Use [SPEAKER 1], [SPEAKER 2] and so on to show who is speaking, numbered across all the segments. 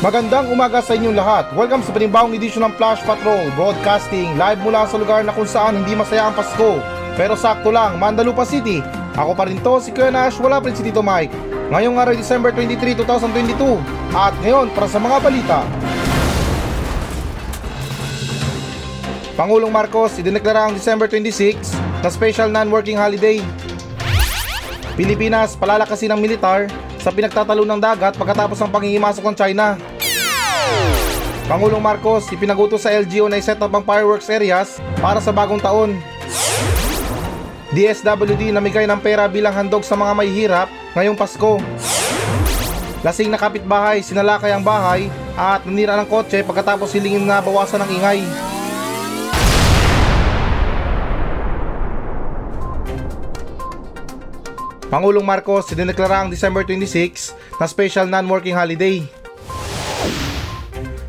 [SPEAKER 1] Magandang umaga sa inyong lahat. Welcome sa panibawang edisyon ng Flash Patrol Broadcasting live mula sa lugar na kung saan hindi masaya ang Pasko. Pero sakto lang, Mandalupa City. Ako pa rin to, si Kuya Nash, wala pa rin si Tito Mike. Ngayong araw December 23, 2022. At ngayon, para sa mga balita. Pangulong Marcos, idineklara ang December 26 na special non-working holiday. Pilipinas, palalakasin ng militar sa pinagtatalo ng dagat pagkatapos ng pangingimasok ng China. Pangulong Marcos, ipinagutos sa LGU na iset up ang fireworks areas para sa bagong taon. DSWD namigay ng pera bilang handog sa mga mahihirap ngayong Pasko. Lasing na kapitbahay, sinalakay ang bahay at nanira ng kotse pagkatapos hilingin na bawasan ng ingay. Pangulong Marcos dineklara ang December 26 na special non-working holiday.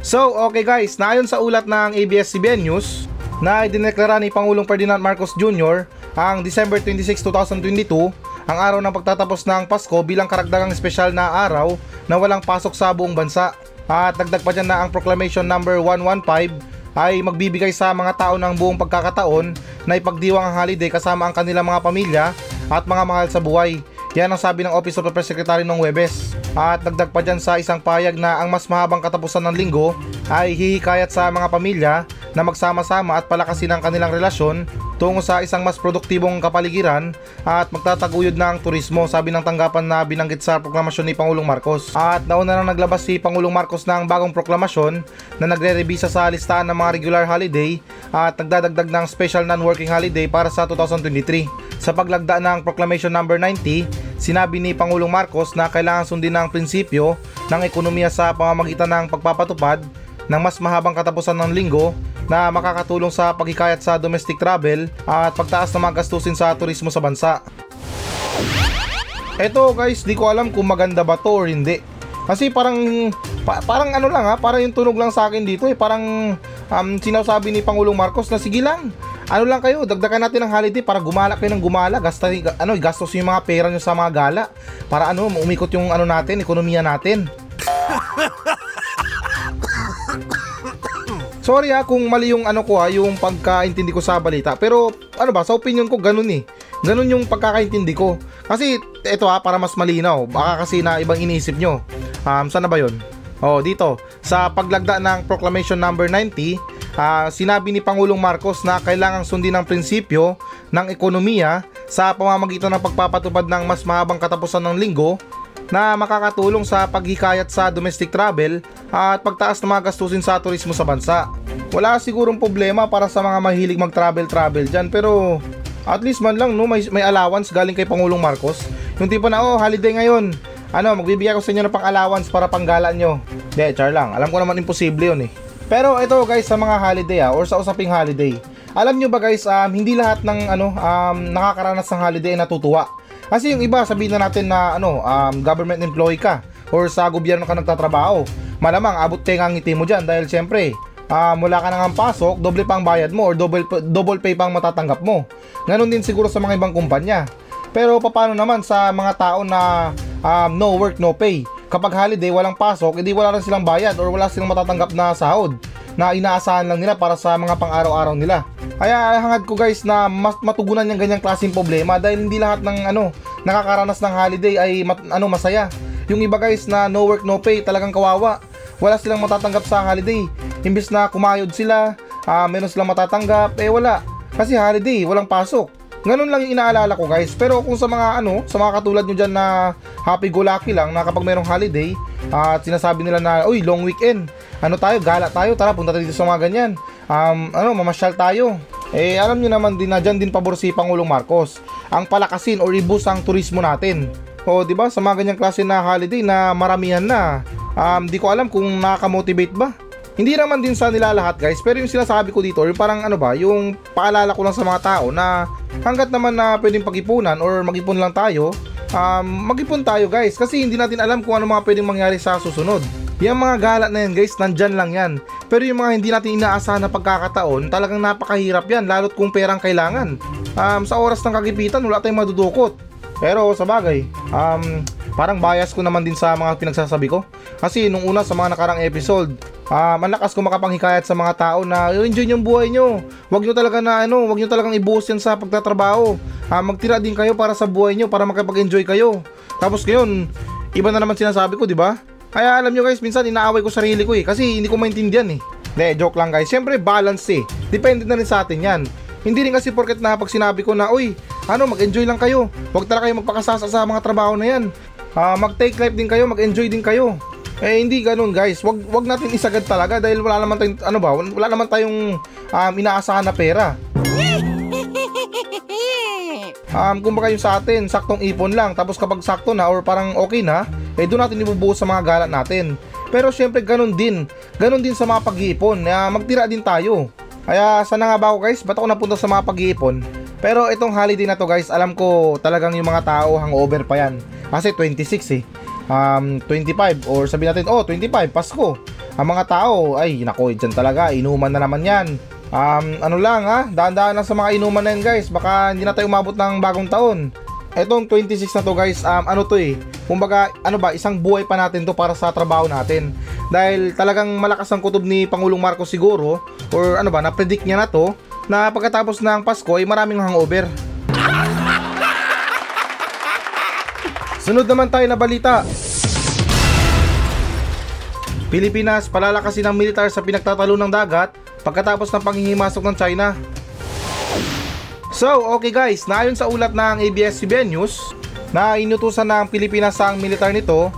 [SPEAKER 1] So, okay guys, naayon sa ulat ng ABS-CBN News na idineklara ni Pangulong Ferdinand Marcos Jr. ang December 26, 2022 ang araw ng pagtatapos ng Pasko bilang karagdagang espesyal na araw na walang pasok sa buong bansa. At dagdag pa dyan na ang Proclamation number 115 ay magbibigay sa mga tao ng buong pagkakataon na ipagdiwang ang holiday kasama ang kanilang mga pamilya at mga mahal sa buhay. Yan ang sabi ng Office of the Press Secretary noong Webes. At dagdag pa dyan sa isang payag na ang mas mahabang katapusan ng linggo ay hihikayat sa mga pamilya na magsama-sama at palakasin ang kanilang relasyon tungo sa isang mas produktibong kapaligiran at magtataguyod na ang turismo sabi ng tanggapan na binanggit sa proklamasyon ni Pangulong Marcos. At nauna nang naglabas si Pangulong Marcos ng bagong proklamasyon na nagre-revisa sa listahan ng mga regular holiday at nagdadagdag ng special non-working holiday para sa 2023. Sa paglagda ng Proclamation number 90, sinabi ni Pangulong Marcos na kailangan sundin ang prinsipyo ng ekonomiya sa pamamagitan ng pagpapatupad ng mas mahabang katapusan ng linggo na makakatulong sa paghikayat sa domestic travel at pagtaas ng mga gastusin sa turismo sa bansa. Eto guys, di ko alam kung maganda ba to or hindi. Kasi parang pa- parang ano lang ha, parang yung tunog lang sa akin dito eh, parang um, sinasabi ni Pangulong Marcos na sige lang. Ano lang kayo, dagdagan natin ng holiday para gumala kayo ng gumala, gasta ano, gastos yung mga pera nyo sa mga gala para ano, umikot yung ano natin, ekonomiya natin. Sorry ha kung mali yung ano ko ha, yung pagkaintindi ko sa balita. Pero ano ba, sa opinion ko ganun eh. Ganun yung pagkakaintindi ko. Kasi ito ha, para mas malinaw. Baka kasi na ibang iniisip nyo. Um, saan na ba yun? Oh, dito. Sa paglagda ng Proclamation number 90, uh, sinabi ni Pangulong Marcos na kailangang sundin ang prinsipyo ng ekonomiya sa pamamagitan ng pagpapatupad ng mas mahabang katapusan ng linggo na makakatulong sa paghikayat sa domestic travel at pagtaas ng mga gastusin sa turismo sa bansa. Wala sigurong problema para sa mga mahilig mag-travel-travel dyan pero at least man lang no may, may allowance galing kay Pangulong Marcos. Yung tipo na oh holiday ngayon, ano magbibigay ako sa inyo ng pang allowance para panggalan nyo. De, char lang. Alam ko naman imposible yun eh. Pero ito guys sa mga holiday ah, or sa usaping holiday. Alam nyo ba guys, um, hindi lahat ng ano um, nakakaranas ng holiday ay natutuwa. Kasi yung iba, sabihin na natin na ano, um, government employee ka or sa gobyerno ka nagtatrabaho. Malamang abot tenga ang ngiti mo dyan dahil syempre, uh, mula ka nang pasok, doble pang bayad mo or double, double pay pang matatanggap mo. Ganon din siguro sa mga ibang kumpanya. Pero paano naman sa mga tao na um, no work, no pay? Kapag holiday, walang pasok, edi wala rin silang bayad or wala silang matatanggap na sahod na inaasahan lang nila para sa mga pang-araw-araw nila. Kaya hangad ko guys na mas matugunan yung ganyang klaseng problema dahil hindi lahat ng ano nakakaranas ng holiday ay mat, ano masaya. Yung iba guys na no work no pay talagang kawawa. Wala silang matatanggap sa holiday. Imbis na kumayod sila, uh, meron silang matatanggap, eh wala. Kasi holiday, walang pasok. Ganun lang yung inaalala ko guys. Pero kung sa mga ano, sa mga katulad nyo dyan na happy go lucky lang na kapag merong holiday, uh, at sinasabi nila na, uy, long weekend, ano tayo, gala tayo, tara, punta tayo dito sa mga ganyan. Um, ano, mamasyal tayo. Eh, alam niyo naman din na dyan din pabor si Pangulong Marcos. Ang palakasin or ibus ang turismo natin. O, di ba, sa mga ganyang klase na holiday na maramihan na, um, di ko alam kung nakaka-motivate ba. Hindi naman din sa nila lahat guys, pero yung sinasabi ko dito, yung parang ano ba, yung paalala ko lang sa mga tao na hanggat naman na pwedeng pag-ipunan or mag-ipon lang tayo, um, mag-ipon tayo guys kasi hindi natin alam kung ano mga pwedeng mangyari sa susunod. Yung mga gala na yan guys, nandyan lang yan. Pero yung mga hindi natin inaasahan na pagkakataon, talagang napakahirap yan, lalo't kung perang kailangan. Um, sa oras ng kagipitan, wala tayong madudukot. Pero sa bagay, um, parang bias ko naman din sa mga pinagsasabi ko. Kasi nung una sa mga nakarang episode, ah malakas ko makapanghikayat sa mga tao na enjoy yung buhay nyo. Huwag nyo talaga na ano, huwag nyo talagang ibuhos yan sa pagtatrabaho. Ah, magtira din kayo para sa buhay nyo, para makapag-enjoy kayo. Tapos ngayon, iba na naman sinasabi ko, di ba? Kaya alam nyo guys, minsan inaaway ko sarili ko eh, kasi hindi ko maintindihan eh. De, joke lang guys. Siyempre, balance eh. Depende na rin sa atin yan. Hindi rin kasi porket na pag sinabi ko na, uy, ano, mag-enjoy lang kayo. Huwag talaga kayo magpakasasa sa mga trabaho na yan. Ah, mag-take life din kayo, mag-enjoy din kayo. Eh hindi ganoon guys. Wag wag natin isagad talaga dahil wala naman tayong ano ba, wala naman tayong um, inaasahan na pera. Um, kumbaga yung sa atin, saktong ipon lang. Tapos kapag sakto na or parang okay na, eh doon natin ibubuhos sa mga galat natin. Pero syempre ganun din. Ganun din sa mga pag-iipon. Uh, magtira din tayo. Kaya sana nga ba ako guys, ba't ako napunta sa mga pag-iipon? Pero itong holiday na to guys, alam ko talagang yung mga tao hangover pa yan. Kasi 26 eh. Um, 25 or sabi natin, oh 25, Pasko. Ang mga tao, ay nako, dyan talaga, inuman na naman yan. Um, ano lang ha, daan-daan lang sa mga inuman na yan guys, baka hindi na tayo umabot ng bagong taon. Etong 26 na to guys, um, ano to eh, kumbaga, ano ba, isang buhay pa natin to para sa trabaho natin. Dahil talagang malakas ang kutob ni Pangulong Marcos siguro, or ano ba, na-predict niya na to, na pagkatapos ng Pasko ay maraming hangover. Sunod naman tayo na balita. Pilipinas palalakasin ng militar sa pinagtatalo ng dagat pagkatapos ng panghihimasok ng China. So, okay guys, naayon sa ulat ng ABS-CBN News na inutusan ng Pilipinas ang militar nito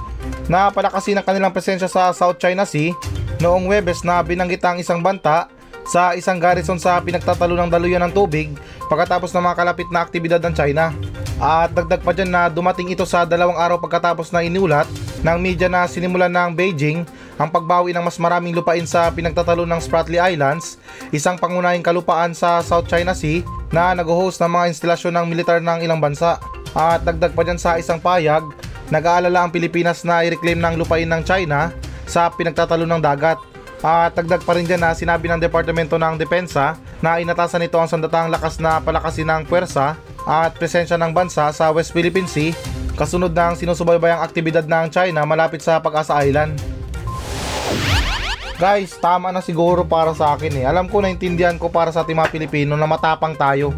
[SPEAKER 1] na palakasin ang kanilang presensya sa South China Sea noong Webes na binanggit ang isang banta sa isang garrison sa pinagtatalo ng daluyan ng tubig pagkatapos ng mga kalapit na aktibidad ng China. At dagdag pa dyan na dumating ito sa dalawang araw pagkatapos na inulat ng media na sinimulan ng Beijing ang pagbawi ng mas maraming lupain sa pinagtatalo ng Spratly Islands, isang pangunahing kalupaan sa South China Sea na nag-host ng mga instalasyon ng militar ng ilang bansa. At dagdag pa dyan sa isang payag, nag-aalala ang Pilipinas na i-reclaim ng lupain ng China sa pinagtatalo ng dagat. At dagdag pa rin dyan na sinabi ng Departamento ng Depensa na inatasan nito ang sandatang lakas na palakasin ng puwersa at presensya ng bansa sa West Philippine Sea kasunod ng sinusubaybayang aktibidad ng China malapit sa Pag-asa Island. Guys, tama na siguro para sa akin eh. Alam ko naintindihan ko para sa ating mga Pilipino na matapang tayo.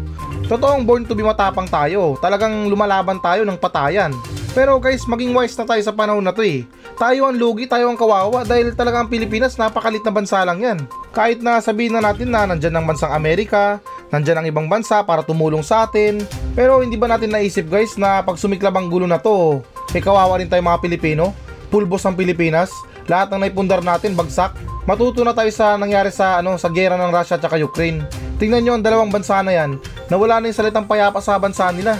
[SPEAKER 1] Totoong born to be matapang tayo. Talagang lumalaban tayo ng patayan. Pero guys, maging wise na tayo sa panahon na to eh. Tayo ang lugi, tayo ang kawawa dahil talaga ang Pilipinas napakalit na bansa lang yan. Kahit na sabihin na natin na nandyan ang bansang Amerika, nandyan ang ibang bansa para tumulong sa atin. Pero hindi ba natin naisip guys na pag sumiklab ang gulo na to, eh kawawa rin tayo mga Pilipino? Pulbos ang Pilipinas, lahat ng naipundar natin bagsak. Matuto na tayo sa nangyari sa ano sa gera ng Russia at Ukraine. Tingnan nyo ang dalawang bansa na yan, na wala na yung salitang payapa sa bansa nila.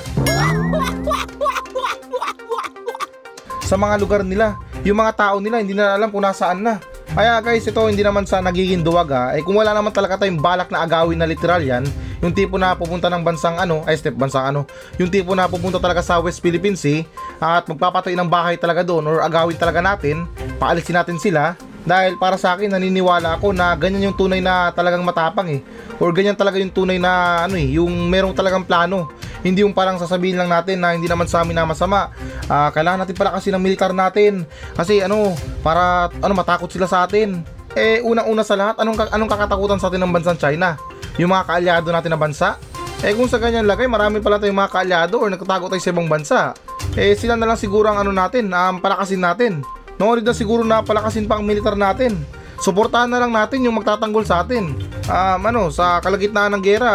[SPEAKER 1] Sa mga lugar nila, yung mga tao nila hindi na alam kung nasaan na. Kaya guys, ito hindi naman sa nagiging duwag ha. Eh kung wala naman talaga tayong balak na agawin na literal yan, yung tipo na pupunta ng bansang ano, ay step bansang ano, yung tipo na pupunta talaga sa West Philippine Sea at magpapatay ng bahay talaga doon or agawin talaga natin, paalisin natin sila, dahil para sa akin naniniwala ako na ganyan yung tunay na talagang matapang eh. Or ganyan talaga yung tunay na ano eh, yung merong talagang plano. Hindi yung parang sasabihin lang natin na hindi naman sa amin na masama. Uh, kailangan natin pala kasi ng militar natin. Kasi ano, para ano matakot sila sa atin. Eh unang-una sa lahat, anong anong kakatakutan sa atin ng bansang China? Yung mga kaalyado natin na bansa? Eh kung sa ganyan lagay, marami pala tayong mga kaalyado or nagtatago tayo sa ibang bansa. Eh sila na lang siguro ang ano natin, um, palakasin natin. No, na siguro na palakasin pa ang militar natin. Suportahan na lang natin yung magtatanggol sa atin. Um, ano, sa kalagitnaan ng gera,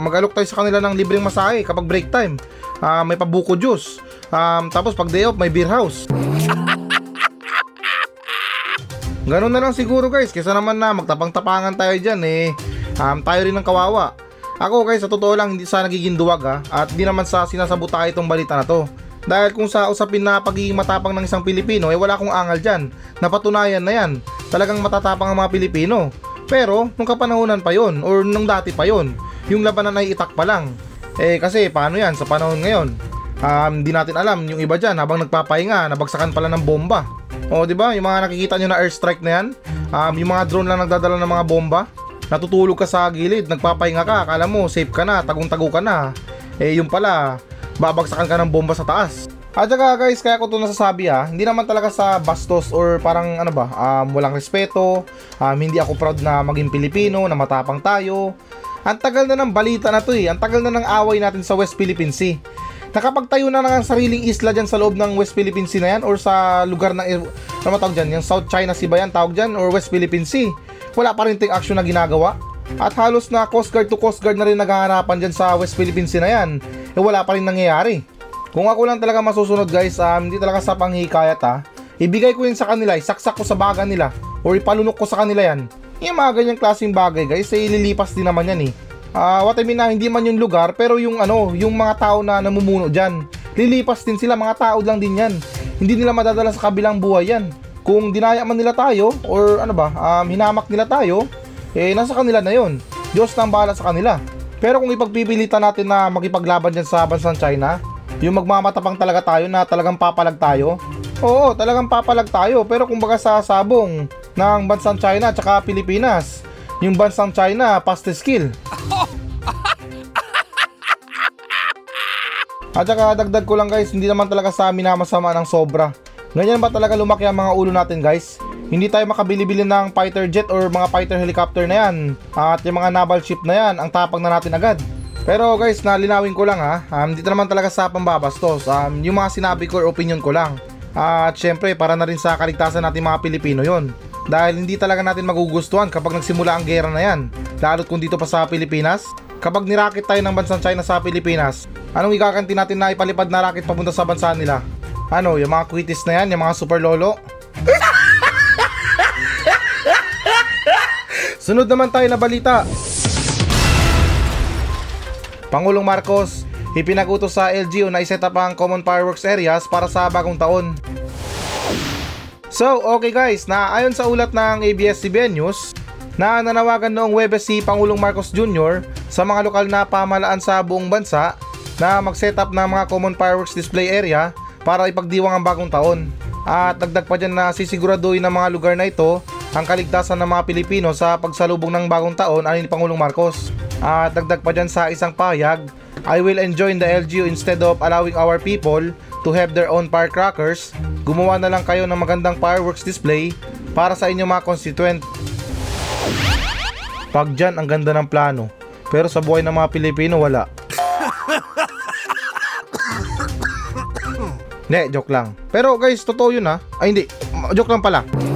[SPEAKER 1] mag-alok tayo sa kanila ng libreng masahe kapag break time. Uh, may pabuko juice. Um, tapos pag day off, may beer house. Ganun na lang siguro guys, kaysa naman na magtapang-tapangan tayo dyan eh. Um, tayo rin ng kawawa. Ako guys, sa totoo lang, hindi sa nagiging duwag ha, at di naman sa sinasabuta itong balita na to. Dahil kung sa usapin na pagiging matapang ng isang Pilipino, eh wala akong angal dyan. Napatunayan na yan. Talagang matatapang ang mga Pilipino. Pero, nung kapanahonan pa yon or nung dati pa yon yung labanan ay itak pa lang. Eh kasi, paano yan sa panahon ngayon? Um, di natin alam, yung iba dyan, habang nagpapahinga, nabagsakan pala ng bomba. O, di ba? Yung mga nakikita nyo na airstrike na yan, um, yung mga drone lang nagdadala ng mga bomba, natutulog ka sa gilid, nagpapahinga ka, akala mo safe ka na, tagong-tago ka na. Eh, yung pala, babagsakan ka ng bomba sa taas. At saka guys, kaya ko ito nasasabi ha, hindi naman talaga sa bastos or parang ano ba, um, walang respeto, um, hindi ako proud na maging Pilipino, na matapang tayo. Ang tagal na ng balita na to eh, ang tagal na ng away natin sa West Philippine Sea. Nakapagtayo na ng sariling isla dyan sa loob ng West Philippine Sea na yan or sa lugar ng, ano matawag dyan, yung South China Sea ba yan tawag dyan or West Philippine Sea. Wala pa rin ting action na ginagawa. At halos na Coast Guard to Coast Guard na rin naghaharapan dyan sa West Philippine Sea na yan. Eh wala pa rin nangyayari. Kung ako lang talaga masusunod guys, um, hindi talaga sa panghikayat ha, ibigay ko yun sa kanila, isaksak ko sa baga nila, or ipalunok ko sa kanila yan. Yung mga ganyang klaseng bagay guys, eh ililipas din naman yan eh. Ah, what I mean na hindi man yung lugar, pero yung ano, yung mga tao na namumuno dyan, lilipas din sila, mga tao lang din yan. Hindi nila madadala sa kabilang buhay yan. Kung dinaya man nila tayo, or ano ba, um, hinamak nila tayo, eh nasa kanila na yon. Diyos na ang bahala sa kanila. Pero kung ipagpipilitan natin na makipaglaban dyan sa bansang China, yung magmamatapang talaga tayo na talagang papalag tayo? Oo, talagang papalag tayo. Pero kumbaga sa sabong ng bansang China at saka Pilipinas, yung bansang China, past skill. At saka dagdag ko lang guys, hindi naman talaga sa amin na masama ng sobra. Ganyan ba talaga lumaki ang mga ulo natin guys? Hindi tayo makabili-bili ng fighter jet or mga fighter helicopter na yan. At yung mga naval ship na yan, ang tapang na natin agad. Pero guys, nalinawin ko lang ha, um, dito naman talaga sa pambabastos. Um, yung mga sinabi ko or opinion ko lang. At syempre, para na rin sa kaligtasan natin mga Pilipino yon. Dahil hindi talaga natin magugustuhan kapag nagsimula ang gera na yan. Lalo't kung dito pa sa Pilipinas. Kapag nirakit tayo ng bansang China sa Pilipinas, anong ikakanti natin na ipalipad na rakit papunta sa bansa nila? Ano, yung mga kwitis na yan, yung mga super lolo? Sunod naman tayo na balita. Pangulong Marcos, ipinagutos sa LGU na iset up ang common fireworks areas para sa bagong taon. So, okay guys, na ayon sa ulat ng ABS-CBN News, na nanawagan noong Webes si Pangulong Marcos Jr. sa mga lokal na pamalaan sa buong bansa na mag-set up ng mga common fireworks display area para ipagdiwang ang bagong taon. At dagdag pa dyan na sisiguraduhin ng mga lugar na ito ang kaligtasan ng mga Pilipino sa pagsalubong ng bagong taon ayon ni Pangulong Marcos. At dagdag pa dyan sa isang payag, I will enjoy the LGU instead of allowing our people to have their own firecrackers. Gumawa na lang kayo ng magandang fireworks display para sa inyong mga constituent. Pag dyan, ang ganda ng plano. Pero sa buhay ng mga Pilipino, wala. Ne, joke lang. Pero guys, totoo yun ha. Ay hindi, joke lang pala.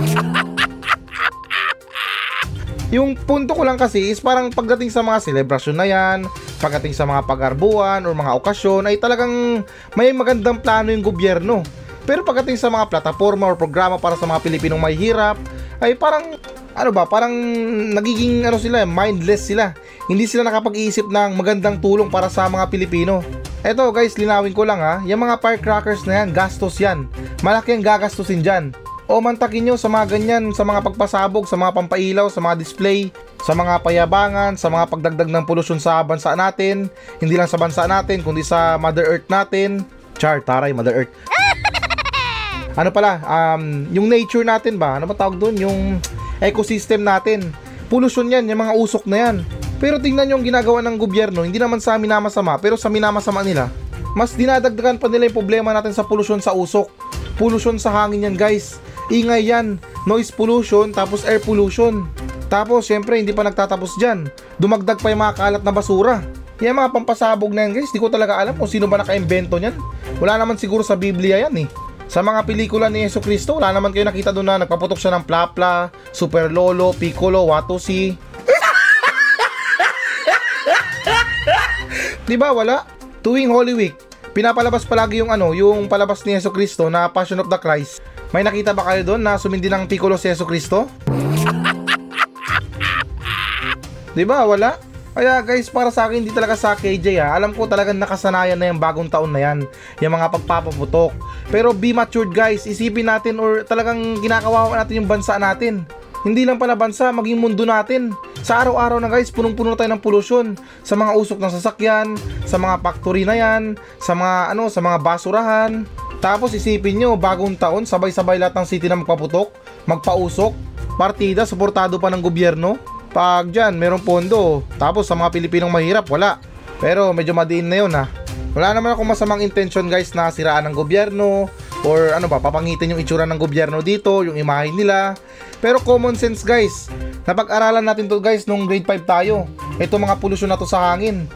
[SPEAKER 1] Yung punto ko lang kasi is parang pagdating sa mga selebrasyon na yan, pagdating sa mga pag-arbuan or mga okasyon ay talagang may magandang plano yung gobyerno. Pero pagdating sa mga plataforma or programa para sa mga Pilipinong may hirap, ay parang ano ba, parang nagiging ano sila, mindless sila. Hindi sila nakapag-iisip ng magandang tulong para sa mga Pilipino. Eto guys, linawin ko lang ha, yung mga firecrackers na yan, gastos yan. Malaki ang gagastusin dyan. O mantakin nyo sa mga ganyan, sa mga pagpasabog, sa mga pampailaw, sa mga display, sa mga payabangan, sa mga pagdagdag ng polusyon sa bansa natin, hindi lang sa bansa natin, kundi sa Mother Earth natin. Char, taray, Mother Earth. Ano pala, um, yung nature natin ba? Ano ba tawag doon? Yung ecosystem natin. Pollution yan, yung mga usok na yan. Pero tingnan yung ginagawa ng gobyerno, hindi naman sa amin namasama, pero sa minamasama nila, mas dinadagdagan pa nila yung problema natin sa pollution sa usok. Pollution sa hangin yan guys. Ingay yan. Noise pollution, tapos air pollution. Tapos, syempre, hindi pa nagtatapos dyan. Dumagdag pa yung mga kalat na basura. Yan mga pampasabog na yan guys, di ko talaga alam kung sino ba naka-invento niyan. Wala naman siguro sa Biblia yan eh. Sa mga pelikula ni Yeso Cristo, wala naman kayo nakita doon na nagpaputok siya ng plapla, super lolo, piccolo, watosi. Di ba wala? Tuwing Holy Week, pinapalabas palagi yung ano, yung palabas ni Yeso Cristo na Passion of the Christ. May nakita ba kayo doon na sumindi ng piccolo si Yeso Cristo? Di ba wala? Kaya guys, para sa akin, hindi talaga sa KJ ha. Alam ko talagang nakasanayan na yung bagong taon na yan. Yung mga pagpapaputok. Pero be matured guys. Isipin natin or talagang ginakawawa natin yung bansa natin. Hindi lang pala bansa, maging mundo natin. Sa araw-araw na guys, punong-puno tayo ng pollution. Sa mga usok ng sasakyan, sa mga factory na yan, sa mga ano, sa mga basurahan. Tapos isipin nyo, bagong taon, sabay-sabay lahat ng city na magpaputok, magpausok, partida, suportado pa ng gobyerno. Pag dyan, merong pondo. Tapos sa mga Pilipinong mahirap, wala. Pero medyo madiin na yun ha. Wala naman akong masamang intention guys na siraan ng gobyerno or ano ba, papangitin yung itsura ng gobyerno dito, yung imahe nila. Pero common sense guys, napag-aralan natin to guys nung grade 5 tayo. Ito mga polusyon na to sa hangin.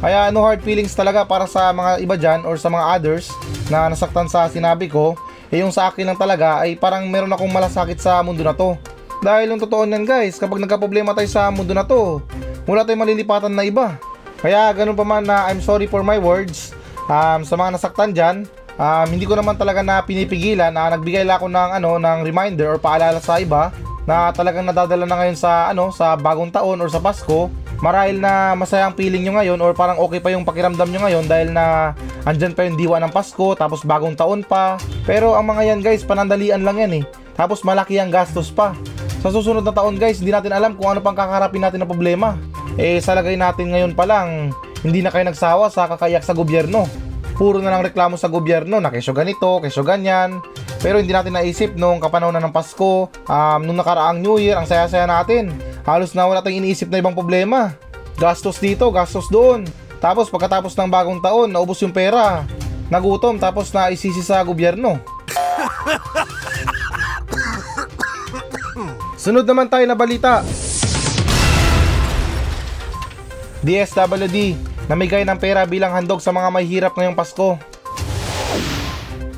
[SPEAKER 1] Kaya no hard feelings talaga para sa mga iba dyan or sa mga others na nasaktan sa sinabi ko. Eh yung sa akin lang talaga ay parang meron akong malasakit sa mundo na to. Dahil yung totoo niyan guys, kapag nagka-problema tayo sa mundo na to, wala tayong malilipatan na iba. Kaya ganun pa man na I'm sorry for my words um, sa mga nasaktan dyan. Um, hindi ko naman talaga na pinipigilan na nagbigay lang ako ng ano ng reminder or paalala sa iba na talagang nadadala na ngayon sa ano sa bagong taon or sa Pasko. Marahil na masayang feeling nyo ngayon or parang okay pa yung pakiramdam nyo ngayon dahil na andyan pa yung diwa ng Pasko tapos bagong taon pa. Pero ang mga yan guys panandalian lang yan eh. Tapos malaki ang gastos pa. Sa susunod na taon guys hindi natin alam kung ano pang kakarapin natin na problema. Eh sa lagay natin ngayon pa lang hindi na kayo nagsawa sa kakayak sa gobyerno puro na lang reklamo sa gobyerno na kesyo ganito, kesyo ganyan. Pero hindi natin naisip nung kapanahon na ng Pasko, um, nung nakaraang New Year, ang saya-saya natin. Halos na wala tayong iniisip na ibang problema. Gastos dito, gastos doon. Tapos pagkatapos ng bagong taon, naubos yung pera. Nagutom tapos na isisi sa gobyerno. Sunod naman tayo na balita. DSWD, namigay ng pera bilang handog sa mga may hirap ngayong Pasko.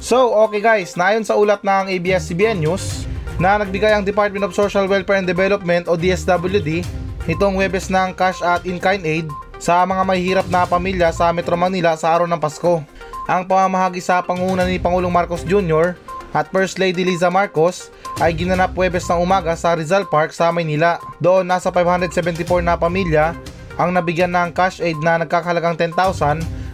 [SPEAKER 1] So, okay guys, naayon sa ulat ng ABS-CBN News na nagbigay ang Department of Social Welfare and Development o DSWD nitong Webes ng cash at in-kind aid sa mga may hirap na pamilya sa Metro Manila sa araw ng Pasko. Ang pamamahagi sa pangunguna ni Pangulong Marcos Jr. at First Lady Liza Marcos ay ginanap Webes ng umaga sa Rizal Park sa Maynila. Doon nasa 574 na pamilya ang nabigyan ng cash aid na nagkakalagang 10,000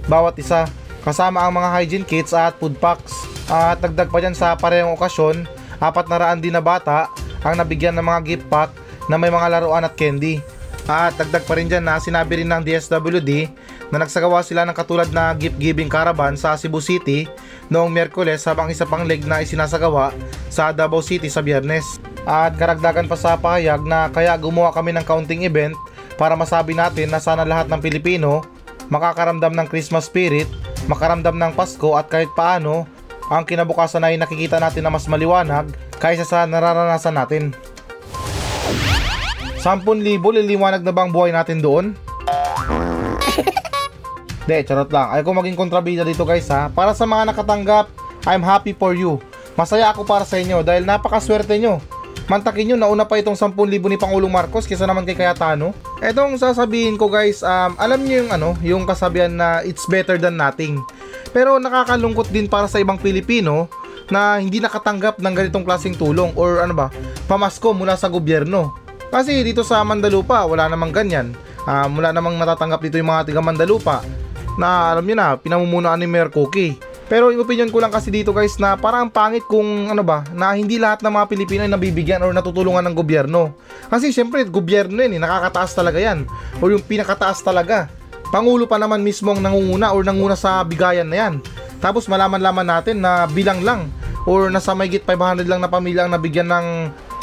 [SPEAKER 1] bawat isa kasama ang mga hygiene kits at food packs. At dagdag pa dyan sa parehong okasyon, apat na raan din na bata ang nabigyan ng mga gift pack na may mga laruan at candy. At dagdag pa rin dyan na sinabi rin ng DSWD na nagsagawa sila ng katulad na gift giving caravan sa Cebu City noong Miyerkules habang isa pang leg na isinasagawa sa Davao City sa Biyernes. At karagdagan pa sa pahayag na kaya gumawa kami ng counting event para masabi natin na sana lahat ng Pilipino makakaramdam ng Christmas spirit, makaramdam ng Pasko at kahit paano ang kinabukasan ay nakikita natin na mas maliwanag kaysa sa nararanasan natin. 10,000 liliwanag na bang buhay natin doon? De, charot lang. Ayaw ko maging kontrabida dito guys ha. Para sa mga nakatanggap, I'm happy for you. Masaya ako para sa inyo dahil napakaswerte nyo. Mantakin nyo, nauna pa itong 10,000 ni Pangulong Marcos kesa naman kay Cayetano. Etong sasabihin ko guys, um, alam nyo yung ano, yung kasabihan na it's better than nothing. Pero nakakalungkot din para sa ibang Pilipino na hindi nakatanggap ng ganitong klaseng tulong or ano ba, pamasko mula sa gobyerno. Kasi dito sa Mandalupa, wala namang ganyan. Ah, wala namang natatanggap dito yung mga tiga Mandalupa na alam niyo na, pinamumunuan ni Mayor Cookie. Pero yung opinion ko lang kasi dito guys na parang pangit kung ano ba, na hindi lahat ng mga Pilipino ay nabibigyan or natutulungan ng gobyerno. Kasi syempre, gobyerno yun eh, nakakataas talaga yan. O yung pinakataas talaga. Pangulo pa naman mismo ang nangunguna or nanguna sa bigayan na yan. Tapos malaman-laman natin na bilang lang or nasa mayigit 500 lang na pamilya ang nabigyan ng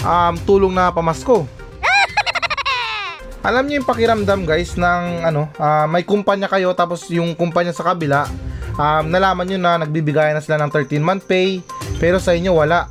[SPEAKER 1] um, tulong na pamasko. Alam niyo yung pakiramdam guys ng ano, ah, may kumpanya kayo tapos yung kumpanya sa kabila, um, nalaman niyo na nagbibigay na sila ng 13 month pay pero sa inyo wala.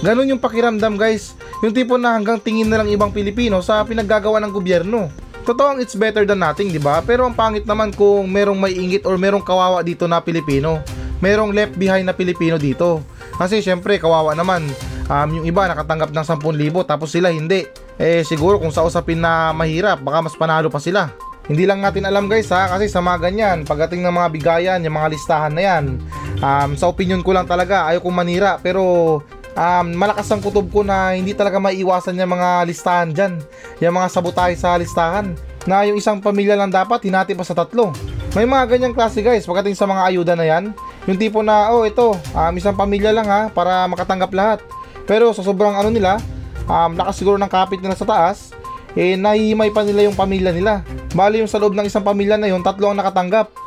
[SPEAKER 1] Ganon yung pakiramdam guys. Yung tipo na hanggang tingin na lang ibang Pilipino sa pinaggagawa ng gobyerno. Totoo ang it's better than nothing, di ba? Pero ang pangit naman kung merong may ingit or merong kawawa dito na Pilipino. Merong left behind na Pilipino dito. Kasi syempre kawawa naman. Um, yung iba nakatanggap ng 10,000 tapos sila hindi. Eh siguro kung sa usapin na mahirap, baka mas panalo pa sila. Hindi lang natin alam guys ha, kasi sa mga ganyan, pagdating ng mga bigayan, yung mga listahan na yan, um, sa opinion ko lang talaga, ayaw kong manira, pero um, malakas ang kutob ko na hindi talaga maiiwasan yung mga listahan dyan. Yung mga sabotahe sa listahan. Na yung isang pamilya lang dapat, hinati pa sa tatlo. May mga ganyang klase guys, pagdating sa mga ayuda na yan. Yung tipo na, oh ito, um, isang pamilya lang ha, para makatanggap lahat. Pero sa sobrang ano nila, um, lakas siguro ng kapit nila sa taas, eh nahihimay pa nila yung pamilya nila. Bali yung sa loob ng isang pamilya na yun, tatlo ang nakatanggap.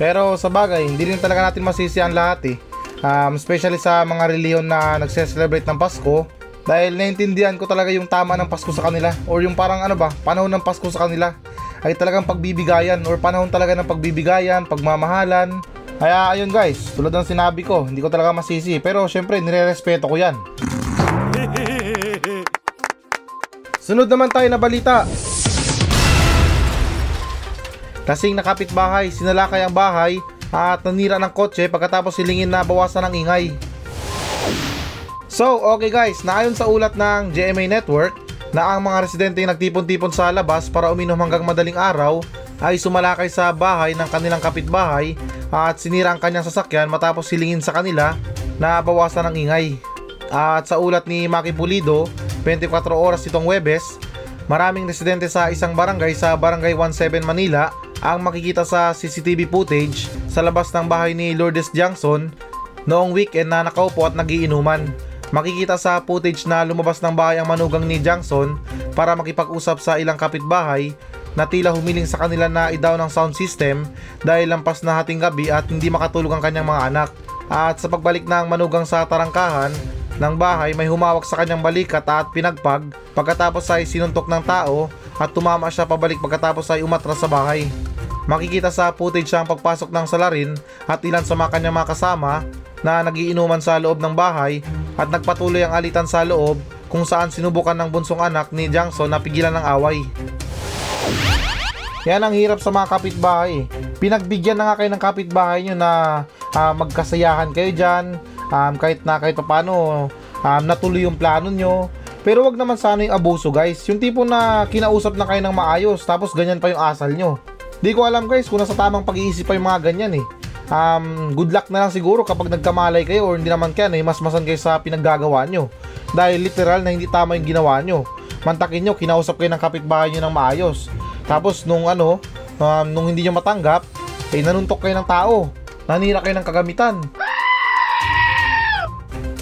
[SPEAKER 1] Pero sa bagay, hindi rin talaga natin masisi ang lahat eh. Um, especially sa mga reliyon na nagse-celebrate ng Pasko, Dahil naintindihan ko talaga yung tama ng Pasko sa kanila or yung parang ano ba, panahon ng Pasko sa kanila ay talagang pagbibigayan or panahon talaga ng pagbibigayan, pagmamahalan. Kaya ayun guys, tulad ng sinabi ko, hindi ko talaga masisi pero syempre nire-respeto ko yan. Sunod naman tayo na balita. Kasing nakapit bahay, sinalakay ang bahay at nanira ng kotse pagkatapos silingin na bawasan ng ingay. So, okay guys, naayon sa ulat ng GMA Network na ang mga residente yung nagtipon-tipon sa labas para uminom hanggang madaling araw ay sumalakay sa bahay ng kanilang kapitbahay at sinira ang kanyang sasakyan matapos silingin sa kanila na bawasan ng ingay. At sa ulat ni Maki Pulido, 24 oras itong Webes, maraming residente sa isang barangay sa Barangay 17 Manila ang makikita sa CCTV footage sa labas ng bahay ni Lourdes Johnson noong weekend na nakaupo at nagiinuman. Makikita sa footage na lumabas ng bahay ang manugang ni Johnson para makipag-usap sa ilang kapitbahay na tila humiling sa kanila na idaw ng sound system dahil lampas na hating gabi at hindi makatulog ang kanyang mga anak. At sa pagbalik ng manugang sa tarangkahan ng bahay may humawak sa kanyang balikat at pinagpag pagkatapos ay sinuntok ng tao at tumama siya pabalik pagkatapos ay umatras sa bahay. Makikita sa footage ang pagpasok ng salarin at ilan sa mga kanyang mga kasama na nagiinuman sa loob ng bahay at nagpatuloy ang alitan sa loob kung saan sinubukan ng bunsong anak ni Jangson na pigilan ng away. Yan ang hirap sa mga kapitbahay. Pinagbigyan na nga kayo ng kapitbahay nyo na ah, magkasayahan kayo dyan, um, kahit na kahit paano um, natuloy yung plano nyo. Pero wag naman sana yung abuso guys. Yung tipo na kinausap na kayo ng maayos tapos ganyan pa yung asal nyo. Di ko alam guys kung nasa tamang pag-iisip pa yung mga ganyan eh. Um, good luck na lang siguro kapag nagkamalay kayo or hindi naman kaya eh, mas masan kayo sa pinaggagawa nyo. Dahil literal na hindi tama yung ginawa nyo. Mantakin nyo, kinausap kayo ng kapitbahay nyo ng maayos. Tapos nung ano, um, nung hindi nyo matanggap, eh nanuntok kayo ng tao. Nanira kayo ng kagamitan.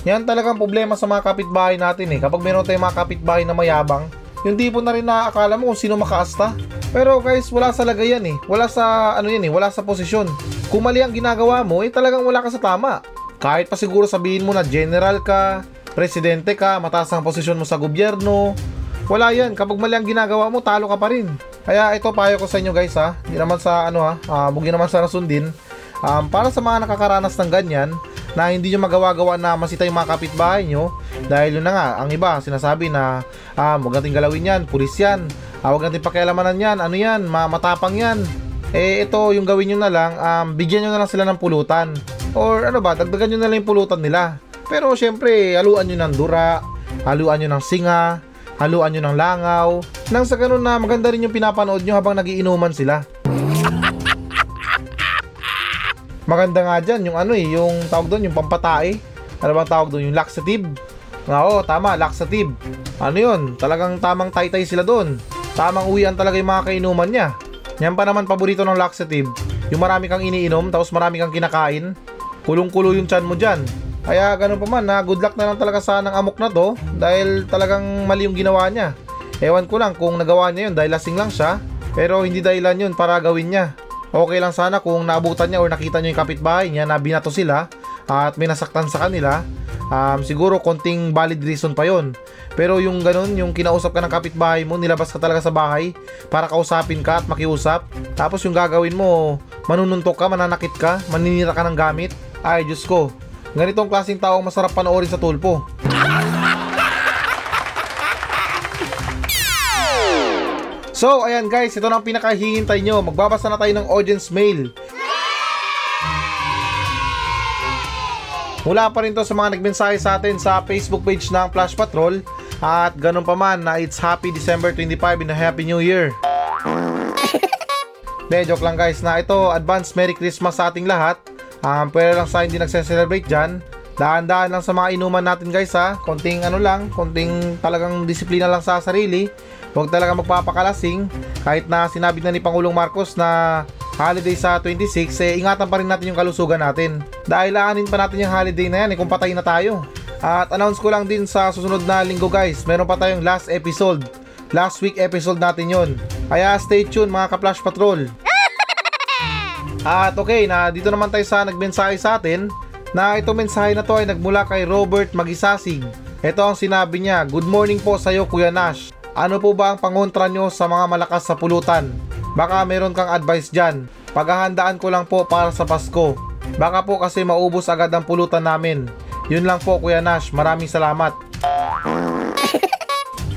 [SPEAKER 1] Yan talagang problema sa mga kapitbahay natin eh. Kapag meron tayong mga kapitbahay na mayabang, yung tipo na rin na akala mo kung sino makaasta. Pero guys, wala sa lagayan eh. Wala sa ano yan eh, wala sa posisyon. Kung mali ang ginagawa mo, eh talagang wala ka sa tama. Kahit pa siguro sabihin mo na general ka, presidente ka, mataas ang posisyon mo sa gobyerno, wala yan. Kapag mali ang ginagawa mo, talo ka pa rin. Kaya ito payo ko sa inyo guys ha. Hindi naman sa ano ha, uh, bugi naman sa nasundin. Um, para sa mga nakakaranas ng ganyan, na hindi nyo magawa-gawa na masita yung mga kapitbahay nyo. Dahil yun na nga, ang iba sinasabi na ah, huwag natin galawin yan, pulis yan. Ah, huwag natin pakialamanan yan, ano yan, ma matapang yan. Eh ito yung gawin nyo na lang um, bigyan nyo na lang sila ng pulutan. Or ano ba, dagdagan nyo na lang yung pulutan nila. Pero syempre, haluan nyo ng dura haluan nyo ng singa haluan nyo ng langaw. Nang sa ganun na maganda rin yung pinapanood nyo habang nagiinuman sila Maganda nga dyan, yung ano eh, yung tawag doon, yung pampatae. Ano bang tawag doon? Yung laxative. Oo, tama, laxative. Ano yun? Talagang tamang taytay sila doon. Tamang uwian talaga yung mga kainuman niya. Yan pa naman paborito ng laxative. Yung marami kang iniinom, tapos marami kang kinakain. Kulong-kulo yung chan mo dyan. Kaya ganun pa man, na good luck na lang talaga sa ng amok na to dahil talagang mali yung ginawa niya. Ewan ko lang kung nagawa niya yun dahil lasing lang siya, pero hindi dahilan yun para gawin niya okay lang sana kung naabutan niya or nakita niyo yung kapitbahay niya na binato sila at may nasaktan sa kanila. Um, siguro konting valid reason pa yon pero yung ganun yung kinausap ka ng kapitbahay mo nilabas ka talaga sa bahay para kausapin ka at makiusap. Tapos yung gagawin mo manununtok ka mananakit ka maninira ka ng gamit. Ay Diyos ko. Ganitong klaseng tao masarap panoorin sa tulpo So, ayan guys, ito na ang pinakahihintay nyo. Magbabasa na tayo ng audience mail. Mula pa rin to sa mga nagmensahe sa atin sa Facebook page ng Flash Patrol. At ganun pa man na it's Happy December 25 and a Happy New Year. De, joke lang guys na ito, advance Merry Christmas sa ating lahat. Um, pwede lang sa hindi nagse-celebrate dyan. Daan-daan lang sa mga inuman natin guys ha. Konting ano lang, konting talagang disiplina lang sa sarili. Huwag talaga magpapakalasing kahit na sinabi na ni Pangulong Marcos na holiday sa 26, eh ingatan pa rin natin yung kalusugan natin. Dahil aanin pa natin yung holiday na yan eh kung patay na tayo. At announce ko lang din sa susunod na linggo guys, meron pa tayong last episode. Last week episode natin yon. Kaya stay tuned mga ka-Flash Patrol. At okay, na dito naman tayo sa nagmensahe sa atin na itong mensahe na to ay nagmula kay Robert Magisasig. Ito ang sinabi niya, Good morning po sa'yo Kuya Nash. Ano po ba ang pangontra nyo sa mga malakas sa pulutan? Baka meron kang advice dyan. Paghahandaan ko lang po para sa Pasko. Baka po kasi maubos agad ang pulutan namin. Yun lang po Kuya Nash, maraming salamat.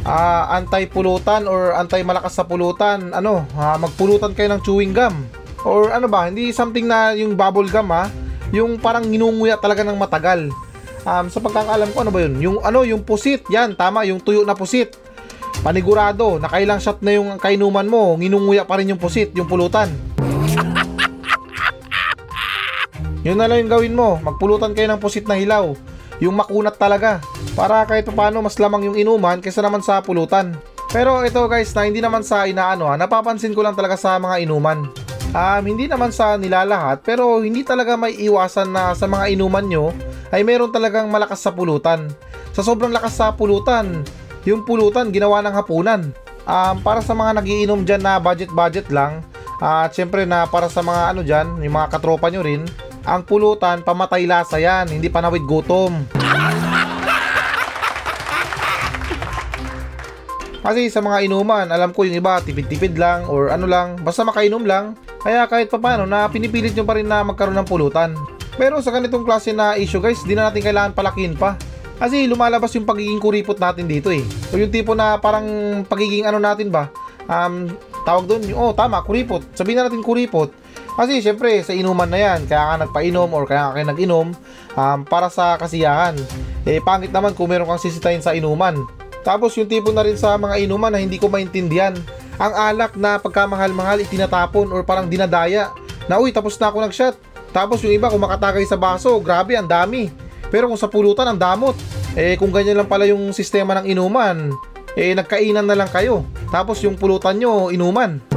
[SPEAKER 1] Ah, anti-pulutan or anti-malakas sa pulutan, ano, ah, magpulutan kayo ng chewing gum. Or ano ba, hindi something na yung bubble gum ha, yung parang ginunguya talaga ng matagal. Um, sa pagkakaalam ko, ano ba yun? Yung ano, yung pusit, yan, tama, yung tuyo na pusit. Panigurado, nakailang shot na yung kainuman mo, nginunguya pa rin yung pusit, yung pulutan. Yun na lang yung gawin mo, magpulutan kayo ng pusit na hilaw. Yung makunat talaga. Para kahit paano mas lamang yung inuman kaysa naman sa pulutan. Pero ito guys na hindi naman sa inaano ha, napapansin ko lang talaga sa mga inuman. Um, hindi naman sa nilalahat pero hindi talaga may iwasan na sa mga inuman nyo ay meron talagang malakas sa pulutan. Sa sobrang lakas sa pulutan, yung pulutan ginawa ng hapunan. Um, para sa mga nagiinom dyan na budget-budget lang, at syempre na para sa mga ano dyan, yung mga katropa nyo rin, ang pulutan pamatay lasa yan, hindi panawid gutom. Kasi sa mga inuman, alam ko yung iba tipid-tipid lang or ano lang, basta makainom lang. Kaya kahit papano na pinipilit nyo pa rin na magkaroon ng pulutan. Pero sa ganitong klase na issue guys, di na natin kailangan palakihin pa. Kasi lumalabas yung pagiging kuripot natin dito eh. So yung tipo na parang pagiging ano natin ba, um, tawag doon, oh tama, kuripot. Sabihin na natin kuripot. Kasi syempre sa inuman na yan, kaya ka nagpainom or kaya ka nag-inom um, para sa kasiyahan. Eh pangit naman kung meron kang sisitayin sa inuman. Tapos yung tipo na rin sa mga inuman na hindi ko maintindihan. Ang alak na pagkamahal-mahal itinatapon or parang dinadaya. Na uy, tapos na ako nag-shot. Tapos yung iba kung makatagay sa baso, grabe, ang dami. Pero kung sa pulutan, ang damot. Eh kung ganyan lang pala yung sistema ng inuman, eh nagkainan na lang kayo. Tapos yung pulutan nyo, inuman.